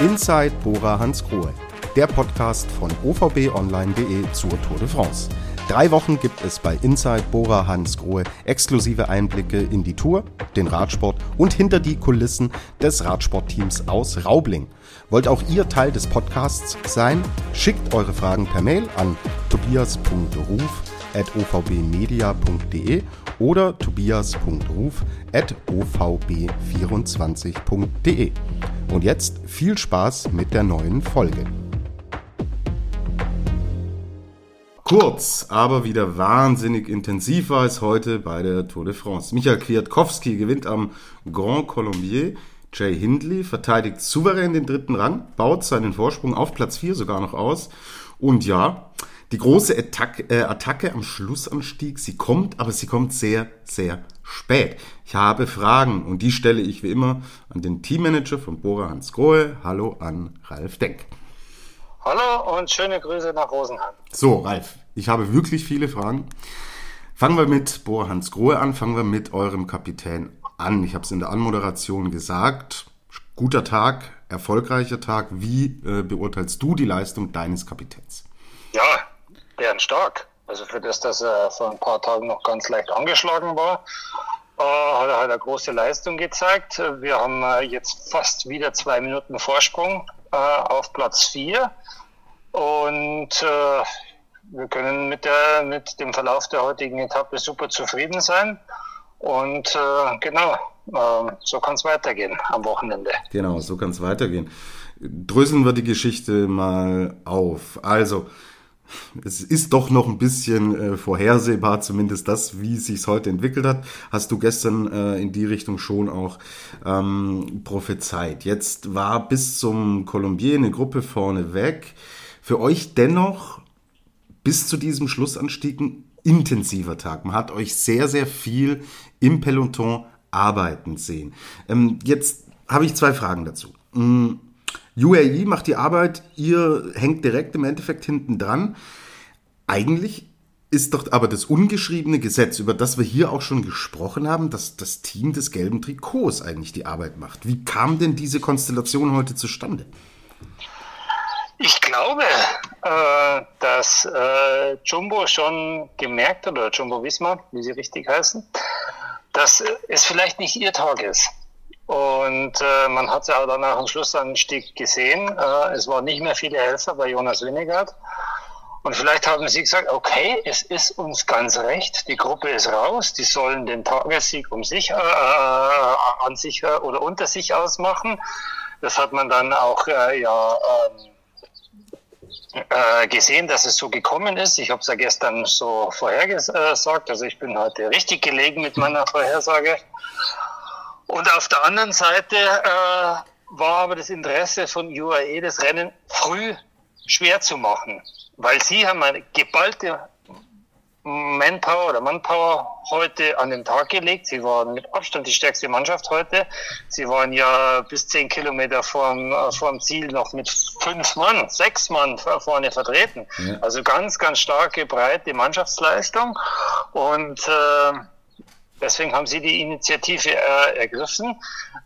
Inside Bora Hansgrohe, der Podcast von ovbonline.de zur Tour de France. Drei Wochen gibt es bei Inside Bora Hansgrohe exklusive Einblicke in die Tour, den Radsport und hinter die Kulissen des Radsportteams aus Raubling. Wollt auch ihr Teil des Podcasts sein? Schickt eure Fragen per Mail an tobias.ruf.ovbmedia.de oder tobias.ruf.ovb24.de. Und jetzt viel Spaß mit der neuen Folge. Kurz, aber wieder wahnsinnig intensiv war es heute bei der Tour de France. Michael Kwiatkowski gewinnt am Grand Colombier. Jay Hindley verteidigt souverän den dritten Rang, baut seinen Vorsprung auf Platz 4 sogar noch aus. Und ja, die große Attacke, äh, Attacke am Schlussanstieg, sie kommt, aber sie kommt sehr, sehr spät. Ich habe Fragen und die stelle ich wie immer an den Teammanager von Bora Hans Grohe. Hallo an Ralf Denk. Hallo und schöne Grüße nach Rosenheim. So, Ralf, ich habe wirklich viele Fragen. Fangen wir mit Bora Hans Grohe an, fangen wir mit eurem Kapitän an. Ich habe es in der Anmoderation gesagt. Guter Tag, erfolgreicher Tag. Wie äh, beurteilst du die Leistung deines Kapitäns? Ja, bärenstark. Also für das, dass er vor ein paar Tagen noch ganz leicht angeschlagen war, äh, hat er halt eine große Leistung gezeigt. Wir haben äh, jetzt fast wieder zwei Minuten Vorsprung äh, auf Platz vier und äh, wir können mit, der, mit dem Verlauf der heutigen Etappe super zufrieden sein. Und äh, genau, äh, so kann es weitergehen am Wochenende. Genau, so kann es weitergehen. Dröseln wir die Geschichte mal auf. Also, es ist doch noch ein bisschen äh, vorhersehbar, zumindest das, wie es sich heute entwickelt hat. Hast du gestern äh, in die Richtung schon auch ähm, prophezeit. Jetzt war bis zum Colombier eine Gruppe vorne weg. Für euch dennoch bis zu diesem Schlussanstieg ein intensiver Tag. Man hat euch sehr, sehr viel im Peloton arbeiten sehen. Ähm, jetzt habe ich zwei Fragen dazu. Ähm, UAE macht die Arbeit, ihr hängt direkt im Endeffekt hinten dran. Eigentlich ist doch aber das ungeschriebene Gesetz, über das wir hier auch schon gesprochen haben, dass das Team des gelben Trikots eigentlich die Arbeit macht. Wie kam denn diese Konstellation heute zustande? Ich glaube, äh, dass äh, Jumbo schon gemerkt hat, oder Jumbo Wismar, wie sie richtig heißen, dass es vielleicht nicht ihr Tag ist. Und äh, man hat ja auch danach am Schlussanstieg gesehen. Äh, es waren nicht mehr viele Helfer bei Jonas Winnegard. Und vielleicht haben sie gesagt, okay, es ist uns ganz recht, die Gruppe ist raus, die sollen den Tagessieg um sich, äh, äh an sich äh, oder unter sich ausmachen. Das hat man dann auch äh, ja ähm, äh, gesehen, dass es so gekommen ist. Ich habe es ja gestern so vorhergesagt, also ich bin heute richtig gelegen mit meiner Vorhersage. Und auf der anderen Seite äh, war aber das Interesse von UAE, das Rennen früh schwer zu machen, weil sie haben eine geballte Manpower oder Manpower heute an den Tag gelegt. Sie waren mit Abstand die stärkste Mannschaft heute. Sie waren ja bis zehn Kilometer vorm, vorm Ziel noch mit fünf Mann, sechs Mann vorne vertreten. Ja. Also ganz, ganz starke, breite Mannschaftsleistung. Und äh, Deswegen haben sie die Initiative äh, ergriffen.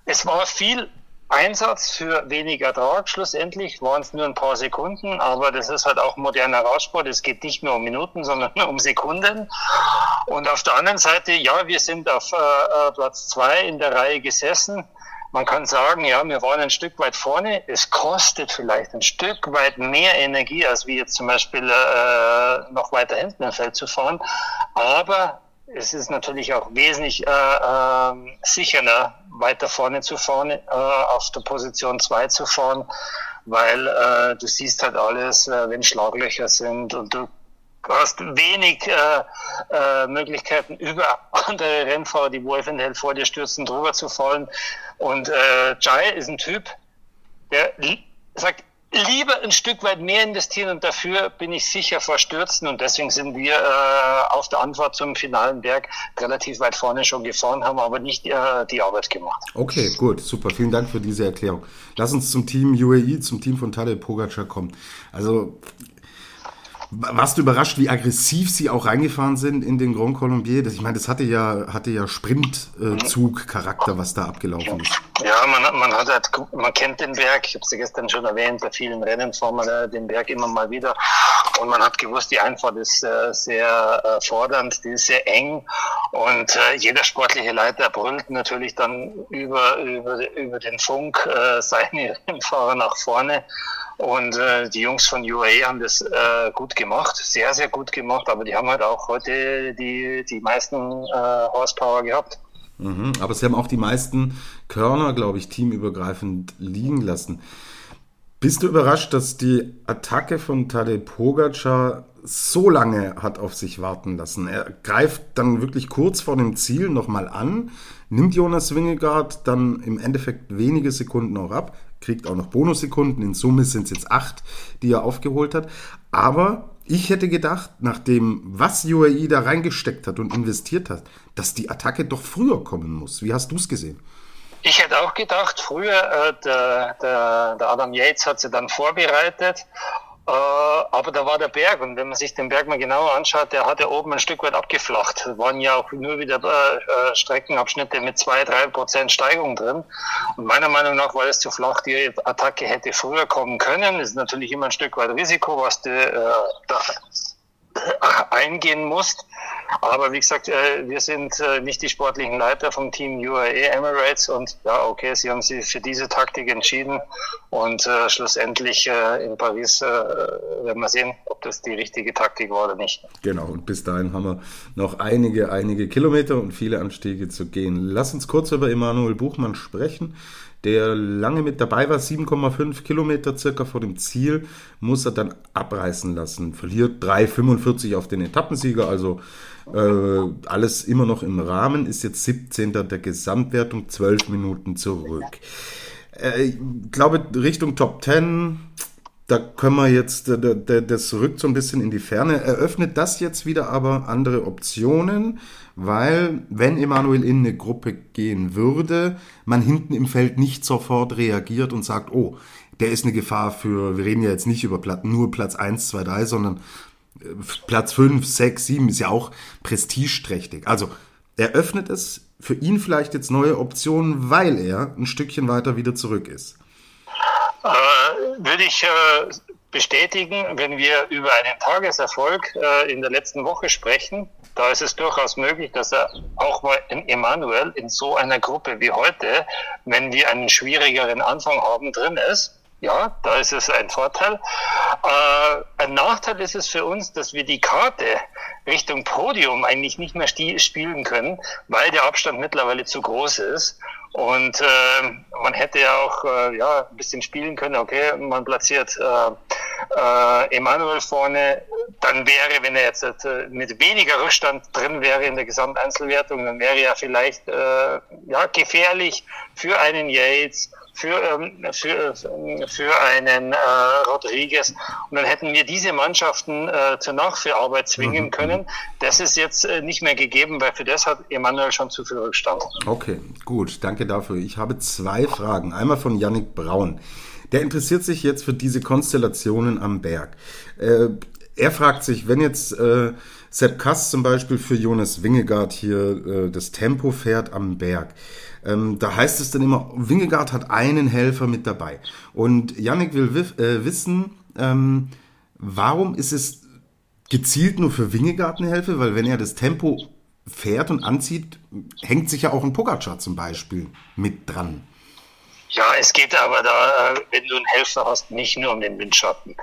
Es war viel Einsatz für wenig Ertrag. Schlussendlich waren es nur ein paar Sekunden, aber das ist halt auch moderner Radsport. Es geht nicht nur um Minuten, sondern um Sekunden. Und auf der anderen Seite, ja, wir sind auf äh, äh, Platz zwei in der Reihe gesessen. Man kann sagen, ja, wir waren ein Stück weit vorne. Es kostet vielleicht ein Stück weit mehr Energie, als wie jetzt zum Beispiel äh, noch weiter hinten im Feld zu fahren. Aber es ist natürlich auch wesentlich äh, äh, sicherer, weiter vorne zu fahren, äh, auf der Position 2 zu fahren, weil äh, du siehst halt alles, äh, wenn Schlaglöcher sind und du hast wenig äh, äh, Möglichkeiten, über andere Rennfahrer, die wo eventuell vor dir stürzen, drüber zu fallen. Und äh, Jai ist ein Typ, der sagt, lieber ein Stück weit mehr investieren und dafür bin ich sicher vor Stürzen und deswegen sind wir äh, auf der Antwort zum finalen Berg relativ weit vorne schon gefahren, haben aber nicht äh, die Arbeit gemacht. Okay, gut, super, vielen Dank für diese Erklärung. Lass uns zum Team UAE, zum Team von Tadej Pogacar kommen. Also Warst du überrascht, wie aggressiv sie auch reingefahren sind in den Grand Colombier? Das, ich meine, das hatte ja, hatte ja Sprintzug-Charakter, was da abgelaufen ist. Ja, man, man hat halt, man kennt den Berg, ich habe es ja gestern schon erwähnt, bei vielen Rennen fahren wir den Berg immer mal wieder. Und man hat gewusst, die Einfahrt ist äh, sehr äh, fordernd, die ist sehr eng. Und äh, jeder sportliche Leiter brüllt natürlich dann über, über, über den Funk äh, seine Rennfahrer nach vorne. Und äh, die Jungs von UAE haben das äh, gut gemacht, sehr, sehr gut gemacht, aber die haben halt auch heute die, die meisten äh, Horsepower gehabt. Mhm, aber sie haben auch die meisten Körner, glaube ich, teamübergreifend liegen lassen. Bist du überrascht, dass die Attacke von Tadej Pogacar so lange hat auf sich warten lassen? Er greift dann wirklich kurz vor dem Ziel nochmal an, nimmt Jonas Wingegaard dann im Endeffekt wenige Sekunden auch ab, kriegt auch noch Bonussekunden. In Summe sind es jetzt acht, die er aufgeholt hat. Aber ich hätte gedacht, nach dem, was UAE da reingesteckt hat und investiert hat, dass die Attacke doch früher kommen muss. Wie hast du es gesehen? Ich hätte auch gedacht, früher, äh, der, der, der Adam Yates hat sie dann vorbereitet aber da war der Berg und wenn man sich den Berg mal genauer anschaut, der hat ja oben ein Stück weit abgeflacht. Es waren ja auch nur wieder äh, äh, Streckenabschnitte mit zwei, drei Prozent Steigung drin. Und meiner Meinung nach war es zu flach. Die Attacke hätte früher kommen können. Das ist natürlich immer ein Stück weit Risiko, was du äh, da eingehen musst. Aber wie gesagt, äh, wir sind äh, nicht die sportlichen Leiter vom Team UAE Emirates und ja, okay, sie haben sich für diese Taktik entschieden und äh, schlussendlich in Paris werden wir sehen, ob das die richtige Taktik war oder nicht. Genau, und bis dahin haben wir noch einige, einige Kilometer und viele Anstiege zu gehen. Lass uns kurz über Emanuel Buchmann sprechen der lange mit dabei war, 7,5 Kilometer circa vor dem Ziel, muss er dann abreißen lassen. Verliert 3,45 auf den Etappensieger, also äh, alles immer noch im Rahmen, ist jetzt 17. der Gesamtwertung, 12 Minuten zurück. Äh, ich glaube, Richtung Top 10 da können wir jetzt, das rückt so ein bisschen in die Ferne. Eröffnet das jetzt wieder aber andere Optionen, weil wenn Emanuel in eine Gruppe gehen würde, man hinten im Feld nicht sofort reagiert und sagt, oh, der ist eine Gefahr für, wir reden ja jetzt nicht über nur Platz 1, 2, 3, sondern äh, Platz 5, 6, 7 ist ja auch prestigeträchtig. Also eröffnet es für ihn vielleicht jetzt neue Optionen, weil er ein Stückchen weiter wieder zurück ist. Äh, würde ich äh, bestätigen, wenn wir über einen Tageserfolg äh, in der letzten Woche sprechen. Da ist es durchaus möglich, dass er auch mal in Emanuel in so einer Gruppe wie heute, wenn wir einen schwierigeren Anfang haben, drin ist. Ja, da ist es ein Vorteil. Äh, ein Nachteil ist es für uns, dass wir die Karte Richtung Podium eigentlich nicht mehr spielen können, weil der Abstand mittlerweile zu groß ist. Und äh, man hätte ja auch äh, ja, ein bisschen spielen können, okay, man platziert äh, äh, Emanuel vorne, dann wäre, wenn er jetzt äh, mit weniger Rückstand drin wäre in der Gesamteinzelwertung, dann wäre er vielleicht äh, ja, gefährlich für einen Yates, für, ähm, für, für einen äh, Rodriguez. Und dann hätten wir diese Mannschaften äh, zur Nachführarbeit zwingen mhm. können. Das ist jetzt äh, nicht mehr gegeben, weil für das hat Emanuel schon zu viel Rückstand. Okay, gut, danke dafür. Ich habe zwei Fragen. Einmal von Yannick Braun. Der interessiert sich jetzt für diese Konstellationen am Berg. Äh, er fragt sich, wenn jetzt äh, Sepp Kass zum Beispiel für Jonas Wingegaard hier äh, das Tempo fährt am Berg, ähm, da heißt es dann immer, Wingegaard hat einen Helfer mit dabei. Und Yannick will äh, wissen, ähm, warum ist es gezielt nur für Wingegaard eine Hilfe? Weil wenn er das Tempo fährt und anzieht, hängt sich ja auch ein Pogacar zum Beispiel mit dran. Ja, es geht aber da, äh, wenn du einen Helfer hast, nicht nur um den Windschatten.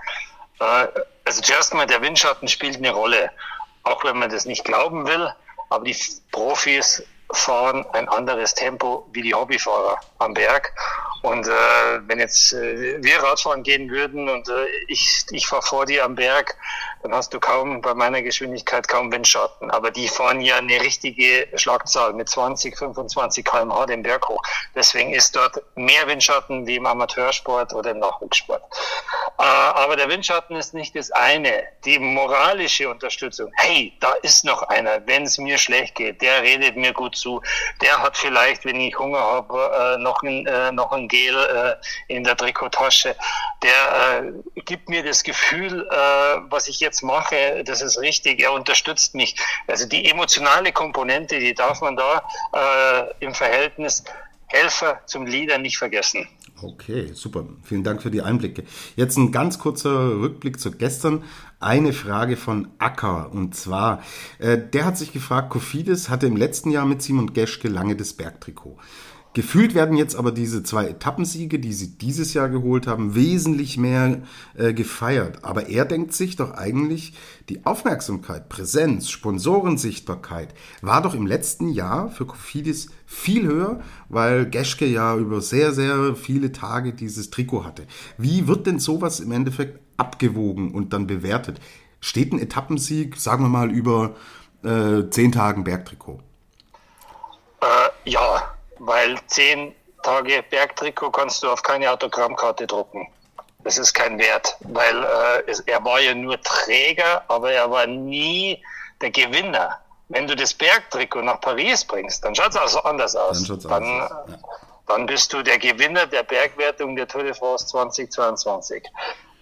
Äh, also zuerst mal, der Windschatten spielt eine Rolle, auch wenn man das nicht glauben will. Aber die Profis fahren ein anderes Tempo wie die Hobbyfahrer am Berg. Und äh, wenn jetzt äh, wir Radfahren gehen würden und äh, ich, ich fahre vor dir am Berg, dann hast du kaum bei meiner Geschwindigkeit kaum Windschatten. Aber die fahren ja eine richtige Schlagzahl mit 20, 25 km/h den Berg hoch. Deswegen ist dort mehr Windschatten wie im Amateursport oder im Nachwuchssport. Äh, aber der Windschatten ist nicht das eine. Die moralische Unterstützung. Hey, da ist noch einer, wenn es mir schlecht geht, der redet mir gut zu. Der hat vielleicht, wenn ich Hunger habe, äh, noch, ein, äh, noch ein Gel in der Trikottasche. Der gibt mir das Gefühl, was ich jetzt mache, das ist richtig. Er unterstützt mich. Also die emotionale Komponente, die darf man da im Verhältnis Helfer zum Leader nicht vergessen. Okay, super. Vielen Dank für die Einblicke. Jetzt ein ganz kurzer Rückblick zu gestern. Eine Frage von Acker und zwar, äh, der hat sich gefragt, Kofidis hatte im letzten Jahr mit Simon Geschke lange das Bergtrikot. Gefühlt werden jetzt aber diese zwei Etappensiege, die sie dieses Jahr geholt haben, wesentlich mehr äh, gefeiert. Aber er denkt sich doch eigentlich, die Aufmerksamkeit, Präsenz, Sponsorensichtbarkeit war doch im letzten Jahr für Kofidis viel höher, weil Geschke ja über sehr, sehr viele Tage dieses Trikot hatte. Wie wird denn sowas im Endeffekt abgewogen und dann bewertet? Steht ein Etappensieg, sagen wir mal, über äh, zehn Tagen Bergtrikot? Äh, ja, weil zehn Tage Bergtrikot kannst du auf keine Autogrammkarte drucken. Das ist kein Wert, weil äh, es, er war ja nur Träger, aber er war nie der Gewinner. Wenn du das Bergtrikot nach Paris bringst, dann schaut es also anders aus. Dann, dann, aus. Ja. dann bist du der Gewinner der Bergwertung der Tour de France 2022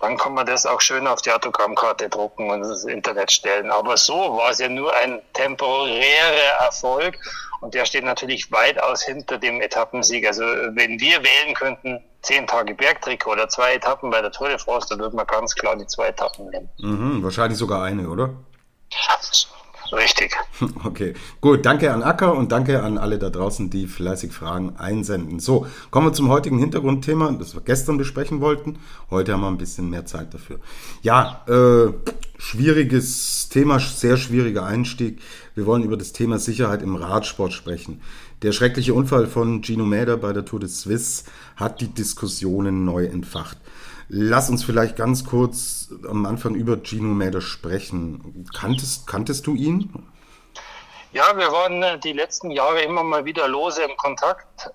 dann kann man das auch schön auf die Autogrammkarte drucken und ins Internet stellen. Aber so war es ja nur ein temporärer Erfolg und der steht natürlich weitaus hinter dem Etappensieg. Also wenn wir wählen könnten, zehn Tage Bergtrikot oder zwei Etappen bei der Tour de France, dann würde man ganz klar die zwei Etappen nehmen. Mhm, wahrscheinlich sogar eine, oder? Richtig. Okay, gut. Danke an Acker und danke an alle da draußen, die fleißig Fragen einsenden. So, kommen wir zum heutigen Hintergrundthema, das wir gestern besprechen wollten. Heute haben wir ein bisschen mehr Zeit dafür. Ja, äh, schwieriges Thema, sehr schwieriger Einstieg. Wir wollen über das Thema Sicherheit im Radsport sprechen. Der schreckliche Unfall von Gino Mäder bei der Tour de Suisse hat die Diskussionen neu entfacht. Lass uns vielleicht ganz kurz am Anfang über Gino Mäder sprechen. Kanntest, kanntest du ihn? Ja, wir waren äh, die letzten Jahre immer mal wieder lose im Kontakt,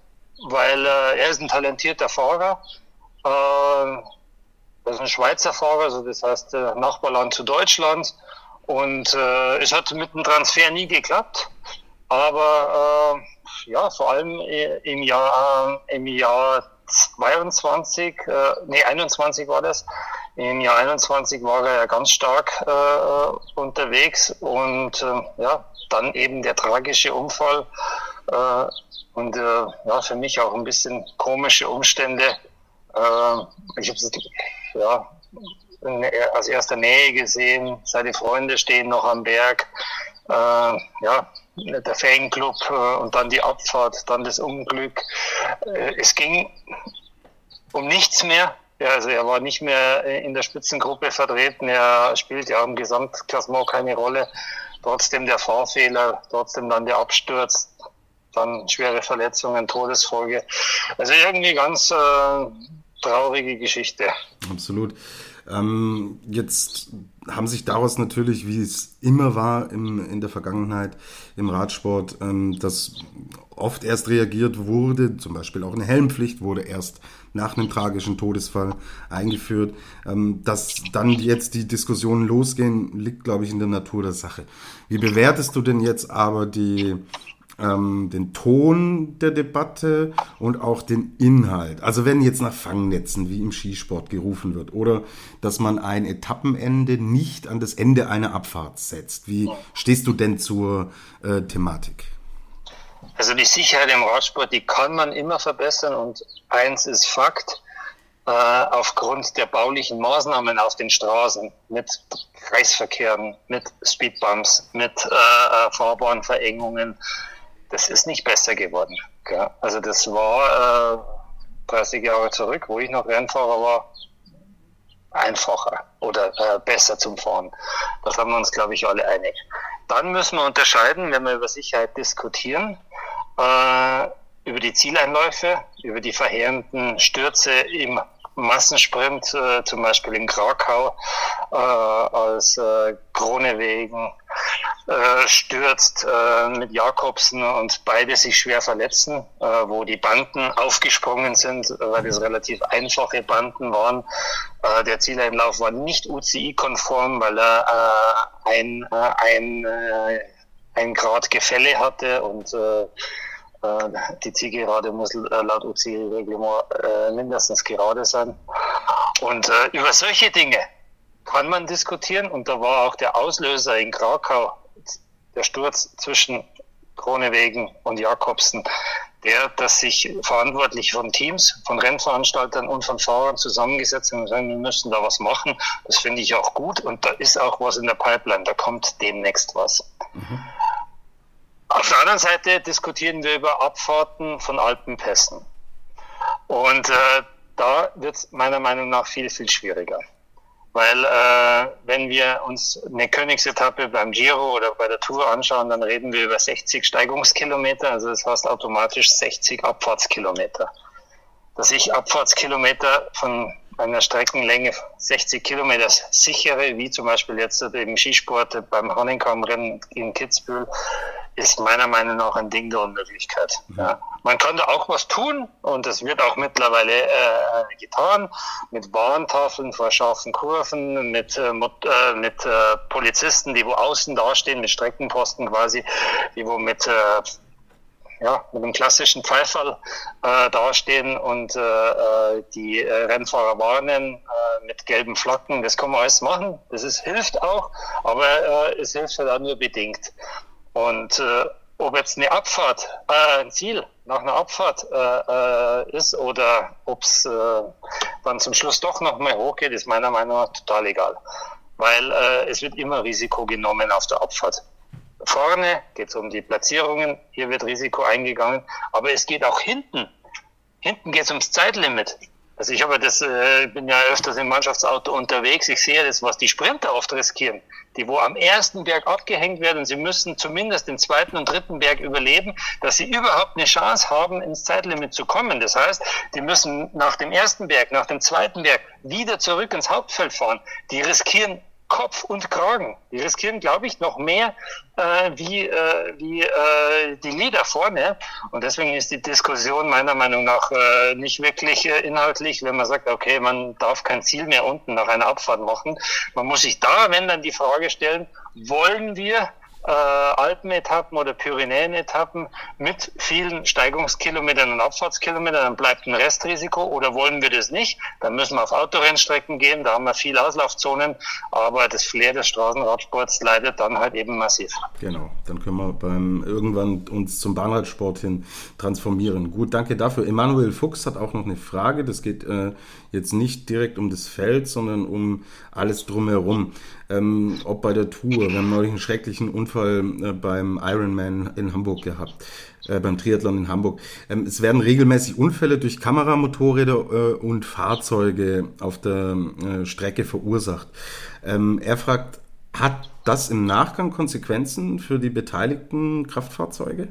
weil äh, er ist ein talentierter Fahrer. Äh, das ist ein Schweizer Fahrer, also das heißt äh, Nachbarland zu Deutschland. Und äh, es hat mit dem Transfer nie geklappt. Aber äh, ja, vor allem äh, im Jahr, im Jahr 22, äh, nee, 21 war das. Im Jahr 21 war er ja ganz stark äh, unterwegs und äh, ja, dann eben der tragische Unfall äh, und äh, ja, für mich auch ein bisschen komische Umstände. Äh, ich habe es ja aus erster Nähe gesehen. Seine Freunde stehen noch am Berg. Äh, ja, der Fanclub äh, und dann die Abfahrt, dann das Unglück. Äh, es ging um nichts mehr. Also er war nicht mehr in der Spitzengruppe vertreten. Er spielt ja im Gesamtklassement keine Rolle. Trotzdem der Fahrfehler, trotzdem dann der Absturz, dann schwere Verletzungen, Todesfolge. Also irgendwie ganz äh, traurige Geschichte. Absolut. Ähm, jetzt haben sich daraus natürlich, wie es immer war im, in der Vergangenheit im Radsport, ähm, dass oft erst reagiert wurde, zum Beispiel auch eine Helmpflicht wurde erst nach einem tragischen Todesfall eingeführt. Ähm, dass dann jetzt die Diskussionen losgehen, liegt, glaube ich, in der Natur der Sache. Wie bewertest du denn jetzt aber die ähm, den Ton der Debatte und auch den Inhalt. Also wenn jetzt nach Fangnetzen wie im Skisport gerufen wird oder dass man ein Etappenende nicht an das Ende einer Abfahrt setzt. Wie stehst du denn zur äh, Thematik? Also die Sicherheit im Radsport, die kann man immer verbessern und eins ist Fakt, äh, aufgrund der baulichen Maßnahmen auf den Straßen mit Kreisverkehren, mit Speedbumps, mit äh, äh Fahrbahnverengungen, das ist nicht besser geworden. Gell? Also das war äh, 30 Jahre zurück, wo ich noch Rennfahrer war, einfacher oder äh, besser zum Fahren. Da sind wir uns, glaube ich, alle einig. Dann müssen wir unterscheiden, wenn wir über Sicherheit diskutieren, äh, über die Zieleinläufe, über die verheerenden Stürze im Massensprint, äh, zum Beispiel in Krakau, äh, als äh, Kronewegen äh, stürzt äh, mit Jakobsen und beide sich schwer verletzen, äh, wo die Banden aufgesprungen sind, weil das relativ einfache Banden waren. Äh, der Zieleinlauf war nicht UCI-konform, weil er äh, ein, äh, ein, äh, ein Grad Gefälle hatte und äh, äh, die Zielgerade muss äh, laut UCI-Reglement äh, mindestens gerade sein. Und äh, über solche Dinge kann man diskutieren und da war auch der Auslöser in Krakau der Sturz zwischen Kronewegen und Jakobsen, der, dass sich verantwortlich von Teams, von Rennveranstaltern und von Fahrern zusammengesetzt haben und sagen, wir müssen da was machen. Das finde ich auch gut und da ist auch was in der Pipeline, da kommt demnächst was. Mhm. Auf der anderen Seite diskutieren wir über Abfahrten von Alpenpässen. Und äh, da wird es meiner Meinung nach viel, viel schwieriger. Weil äh, wenn wir uns eine Königsetappe beim Giro oder bei der Tour anschauen, dann reden wir über 60 Steigungskilometer, also das heißt automatisch 60 Abfahrtskilometer. Dass ich Abfahrtskilometer von einer Streckenlänge 60 Kilometer sichere, wie zum Beispiel jetzt im Skisport beim Honigkammrennen in Kitzbühel, ist meiner Meinung nach ein Ding der Unmöglichkeit. Mhm. Ja. Man kann da auch was tun und das wird auch mittlerweile äh, getan mit Warntafeln vor scharfen Kurven, mit, äh, äh, mit äh, Polizisten, die wo außen dastehen, mit Streckenposten quasi, die wo mit äh, ja, mit einem klassischen Pfeifall äh, dastehen und äh, äh, die äh, Rennfahrer warnen äh, mit gelben Flaggen. Das kann man alles machen. Das ist, hilft auch, aber äh, es hilft halt auch nur bedingt. Und äh, ob jetzt eine Abfahrt, äh, ein Ziel nach einer Abfahrt äh, äh, ist oder ob es äh, dann zum Schluss doch noch mal hochgeht, ist meiner Meinung nach total egal. Weil äh, es wird immer Risiko genommen auf der Abfahrt. Vorne geht es um die Platzierungen, hier wird Risiko eingegangen, aber es geht auch hinten. Hinten geht es ums Zeitlimit. Also ich habe das, äh, bin ja öfters im Mannschaftsauto unterwegs. Ich sehe das, was die Sprinter oft riskieren, die wo am ersten Berg abgehängt werden. Sie müssen zumindest den zweiten und dritten Berg überleben, dass sie überhaupt eine Chance haben, ins Zeitlimit zu kommen. Das heißt, die müssen nach dem ersten Berg, nach dem zweiten Berg wieder zurück ins Hauptfeld fahren. Die riskieren Kopf und Kragen. Die riskieren, glaube ich, noch mehr äh, wie, äh, wie äh, die Lieder vorne. Und deswegen ist die Diskussion meiner Meinung nach äh, nicht wirklich äh, inhaltlich, wenn man sagt, okay, man darf kein Ziel mehr unten nach einer Abfahrt machen. Man muss sich da, wenn dann die Frage stellen, wollen wir äh, Alpenetappen oder Pyrenäen-Etappen mit vielen Steigungskilometern und Abfahrtskilometern, dann bleibt ein Restrisiko oder wollen wir das nicht? Dann müssen wir auf Autorennstrecken gehen, da haben wir viele Auslaufzonen, aber das Flair des Straßenradsports leidet dann halt eben massiv. Genau, dann können wir beim irgendwann uns zum Bahnradsport hin transformieren. Gut, danke dafür. Emanuel Fuchs hat auch noch eine Frage, das geht äh, jetzt nicht direkt um das Feld, sondern um alles drumherum. Ähm, ob bei der Tour, wir haben neulich einen schrecklichen Unfall äh, beim Ironman in Hamburg gehabt, äh, beim Triathlon in Hamburg. Ähm, es werden regelmäßig Unfälle durch Kameramotorräder äh, und Fahrzeuge auf der äh, Strecke verursacht. Ähm, er fragt, hat das im Nachgang Konsequenzen für die beteiligten Kraftfahrzeuge?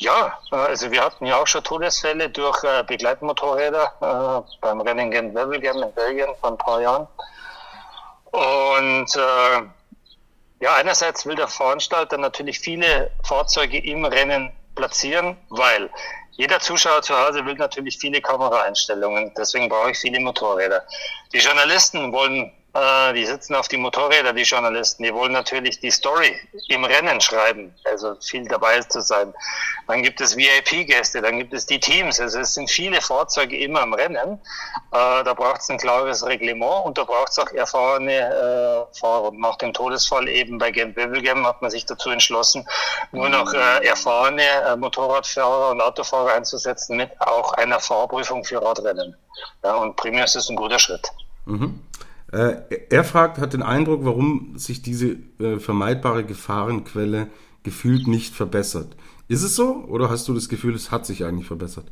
Ja, äh, also wir hatten ja auch schon Todesfälle durch äh, Begleitmotorräder äh, beim Rennen in Wevelgem in Belgien vor ein paar Jahren. Und äh, ja, einerseits will der Veranstalter natürlich viele Fahrzeuge im Rennen platzieren, weil jeder Zuschauer zu Hause will natürlich viele Kameraeinstellungen. Deswegen brauche ich viele Motorräder. Die Journalisten wollen äh, die sitzen auf die Motorräder, die Journalisten, die wollen natürlich die Story im Rennen schreiben, also viel dabei zu sein. Dann gibt es VIP-Gäste, dann gibt es die Teams, also es sind viele Fahrzeuge immer im Rennen. Äh, da braucht es ein klares Reglement und da braucht es auch erfahrene äh, Fahrer. Nach dem Todesfall eben bei Gent Wevelgem hat man sich dazu entschlossen, nur noch äh, erfahrene äh, Motorradfahrer und Autofahrer einzusetzen mit auch einer Fahrprüfung für Radrennen. Ja, und primär ist es ein guter Schritt. Mhm. Äh, er fragt, hat den Eindruck, warum sich diese äh, vermeidbare Gefahrenquelle gefühlt nicht verbessert. Ist es so oder hast du das Gefühl, es hat sich eigentlich verbessert?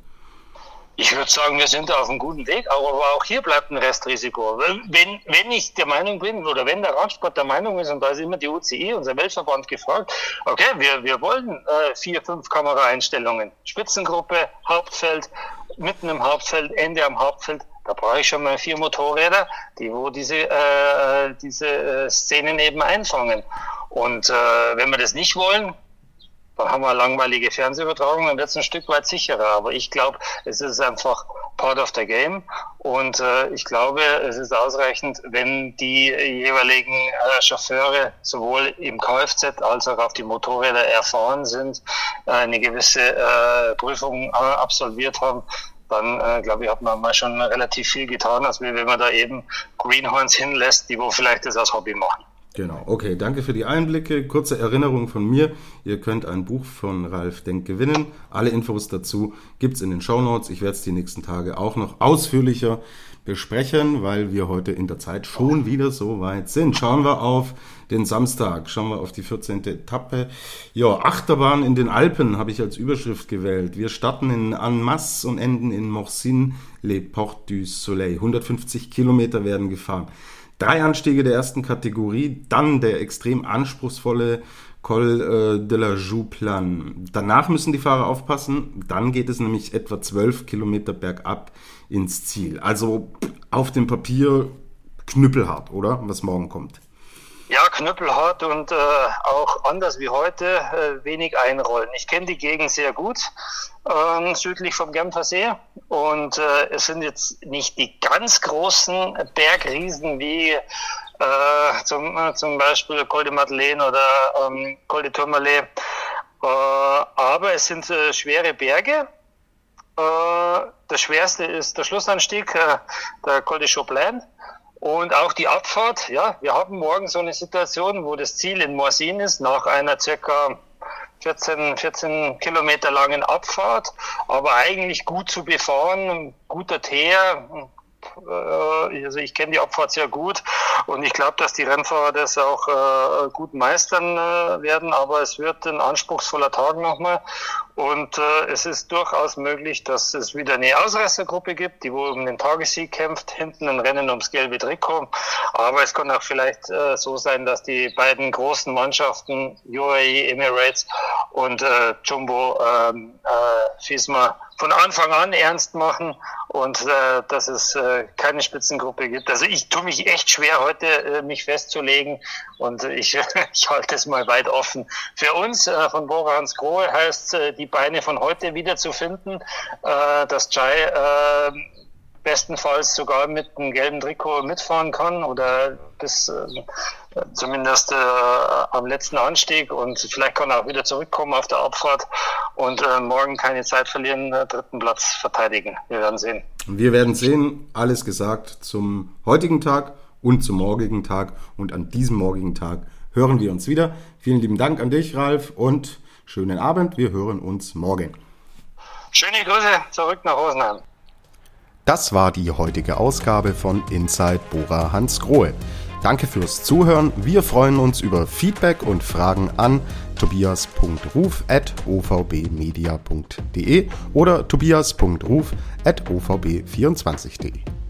Ich würde sagen, wir sind auf einem guten Weg, aber auch hier bleibt ein Restrisiko. Wenn, wenn ich der Meinung bin oder wenn der Radsport der Meinung ist, und da ist immer die UCI, unser Weltverband, gefragt, okay, wir, wir wollen äh, vier, fünf Kameraeinstellungen, Spitzengruppe, Hauptfeld, mitten im Hauptfeld, Ende am Hauptfeld, Da brauche ich schon mal vier Motorräder, die wo diese, äh, diese äh, Szenen eben einfangen. Und äh, wenn wir das nicht wollen, dann haben wir langweilige Fernsehübertragung, dann wird es ein Stück weit sicherer. Aber ich glaube, es ist einfach part of the game. Und äh, ich glaube, es ist ausreichend, wenn die jeweiligen äh, Chauffeure sowohl im Kfz als auch auf die Motorräder erfahren sind, äh, eine gewisse äh, Prüfung äh, absolviert haben dann äh, glaube ich, hat man mal schon relativ viel getan, als wenn man da eben Greenhorns hinlässt, die wo vielleicht das als Hobby machen. Genau, okay, danke für die Einblicke. Kurze Erinnerung von mir. Ihr könnt ein Buch von Ralf Denk gewinnen. Alle Infos dazu gibt's in den Show Notes. Ich werde es die nächsten Tage auch noch ausführlicher besprechen, weil wir heute in der Zeit schon wieder so weit sind. Schauen wir auf den Samstag, schauen wir auf die 14. Etappe. Ja, Achterbahn in den Alpen habe ich als Überschrift gewählt. Wir starten in Annemasse und enden in Morsin, les Portes du Soleil. 150 Kilometer werden gefahren. Drei Anstiege der ersten Kategorie, dann der extrem anspruchsvolle Col äh, de la Jouplan. Danach müssen die Fahrer aufpassen, dann geht es nämlich etwa zwölf Kilometer bergab ins Ziel. Also auf dem Papier knüppelhart, oder? Was morgen kommt. Ja, knüppelhart und äh, auch anders wie heute äh, wenig einrollen. Ich kenne die Gegend sehr gut, äh, südlich vom Genfer See. Und äh, es sind jetzt nicht die ganz großen Bergriesen wie äh, zum, äh, zum Beispiel Col de Madeleine oder ähm, Col de Tourmalet. Aber es sind schwere Berge. Äh, der schwerste ist der Schlussanstieg, äh, der Col de Choplain. Und auch die Abfahrt, ja, wir haben morgen so eine Situation, wo das Ziel in Morsin ist, nach einer circa 14, 14 Kilometer langen Abfahrt, aber eigentlich gut zu befahren, guter Teer, äh, also ich kenne die Abfahrt sehr gut und ich glaube, dass die Rennfahrer das auch gut meistern werden, aber es wird ein anspruchsvoller Tag nochmal und äh, es ist durchaus möglich, dass es wieder eine Ausreißergruppe gibt, die wo um den Tagessieg kämpft, hinten ein Rennen ums gelbe Trikot, aber es kann auch vielleicht äh, so sein, dass die beiden großen Mannschaften UAE Emirates und äh, Jumbo ähm, äh, Fisma von Anfang an ernst machen und äh, dass es äh, keine Spitzengruppe gibt. Also ich tue mich echt schwer heute, äh, mich festzulegen und ich, ich halte es mal weit offen. Für uns äh, von Bora Hans Grohe heißt äh, die Beine von heute wiederzufinden, äh, dass Jai äh, bestenfalls sogar mit einem gelben Trikot mitfahren kann oder bis äh, zumindest äh, am letzten Anstieg und vielleicht kann er auch wieder zurückkommen auf der Abfahrt und äh, morgen keine Zeit verlieren, äh, dritten Platz verteidigen. Wir werden sehen. Wir werden sehen, alles gesagt zum heutigen Tag und zum morgigen Tag und an diesem morgigen Tag hören wir uns wieder. Vielen lieben Dank an dich, Ralf, und schönen Abend. Wir hören uns morgen. Schöne Grüße zurück nach Rosenheim. Das war die heutige Ausgabe von Inside Bora Hans Grohe. Danke fürs Zuhören. Wir freuen uns über Feedback und Fragen an tobias.ruf.ovbmedia.de oder tobias.ruf.ovb24.de.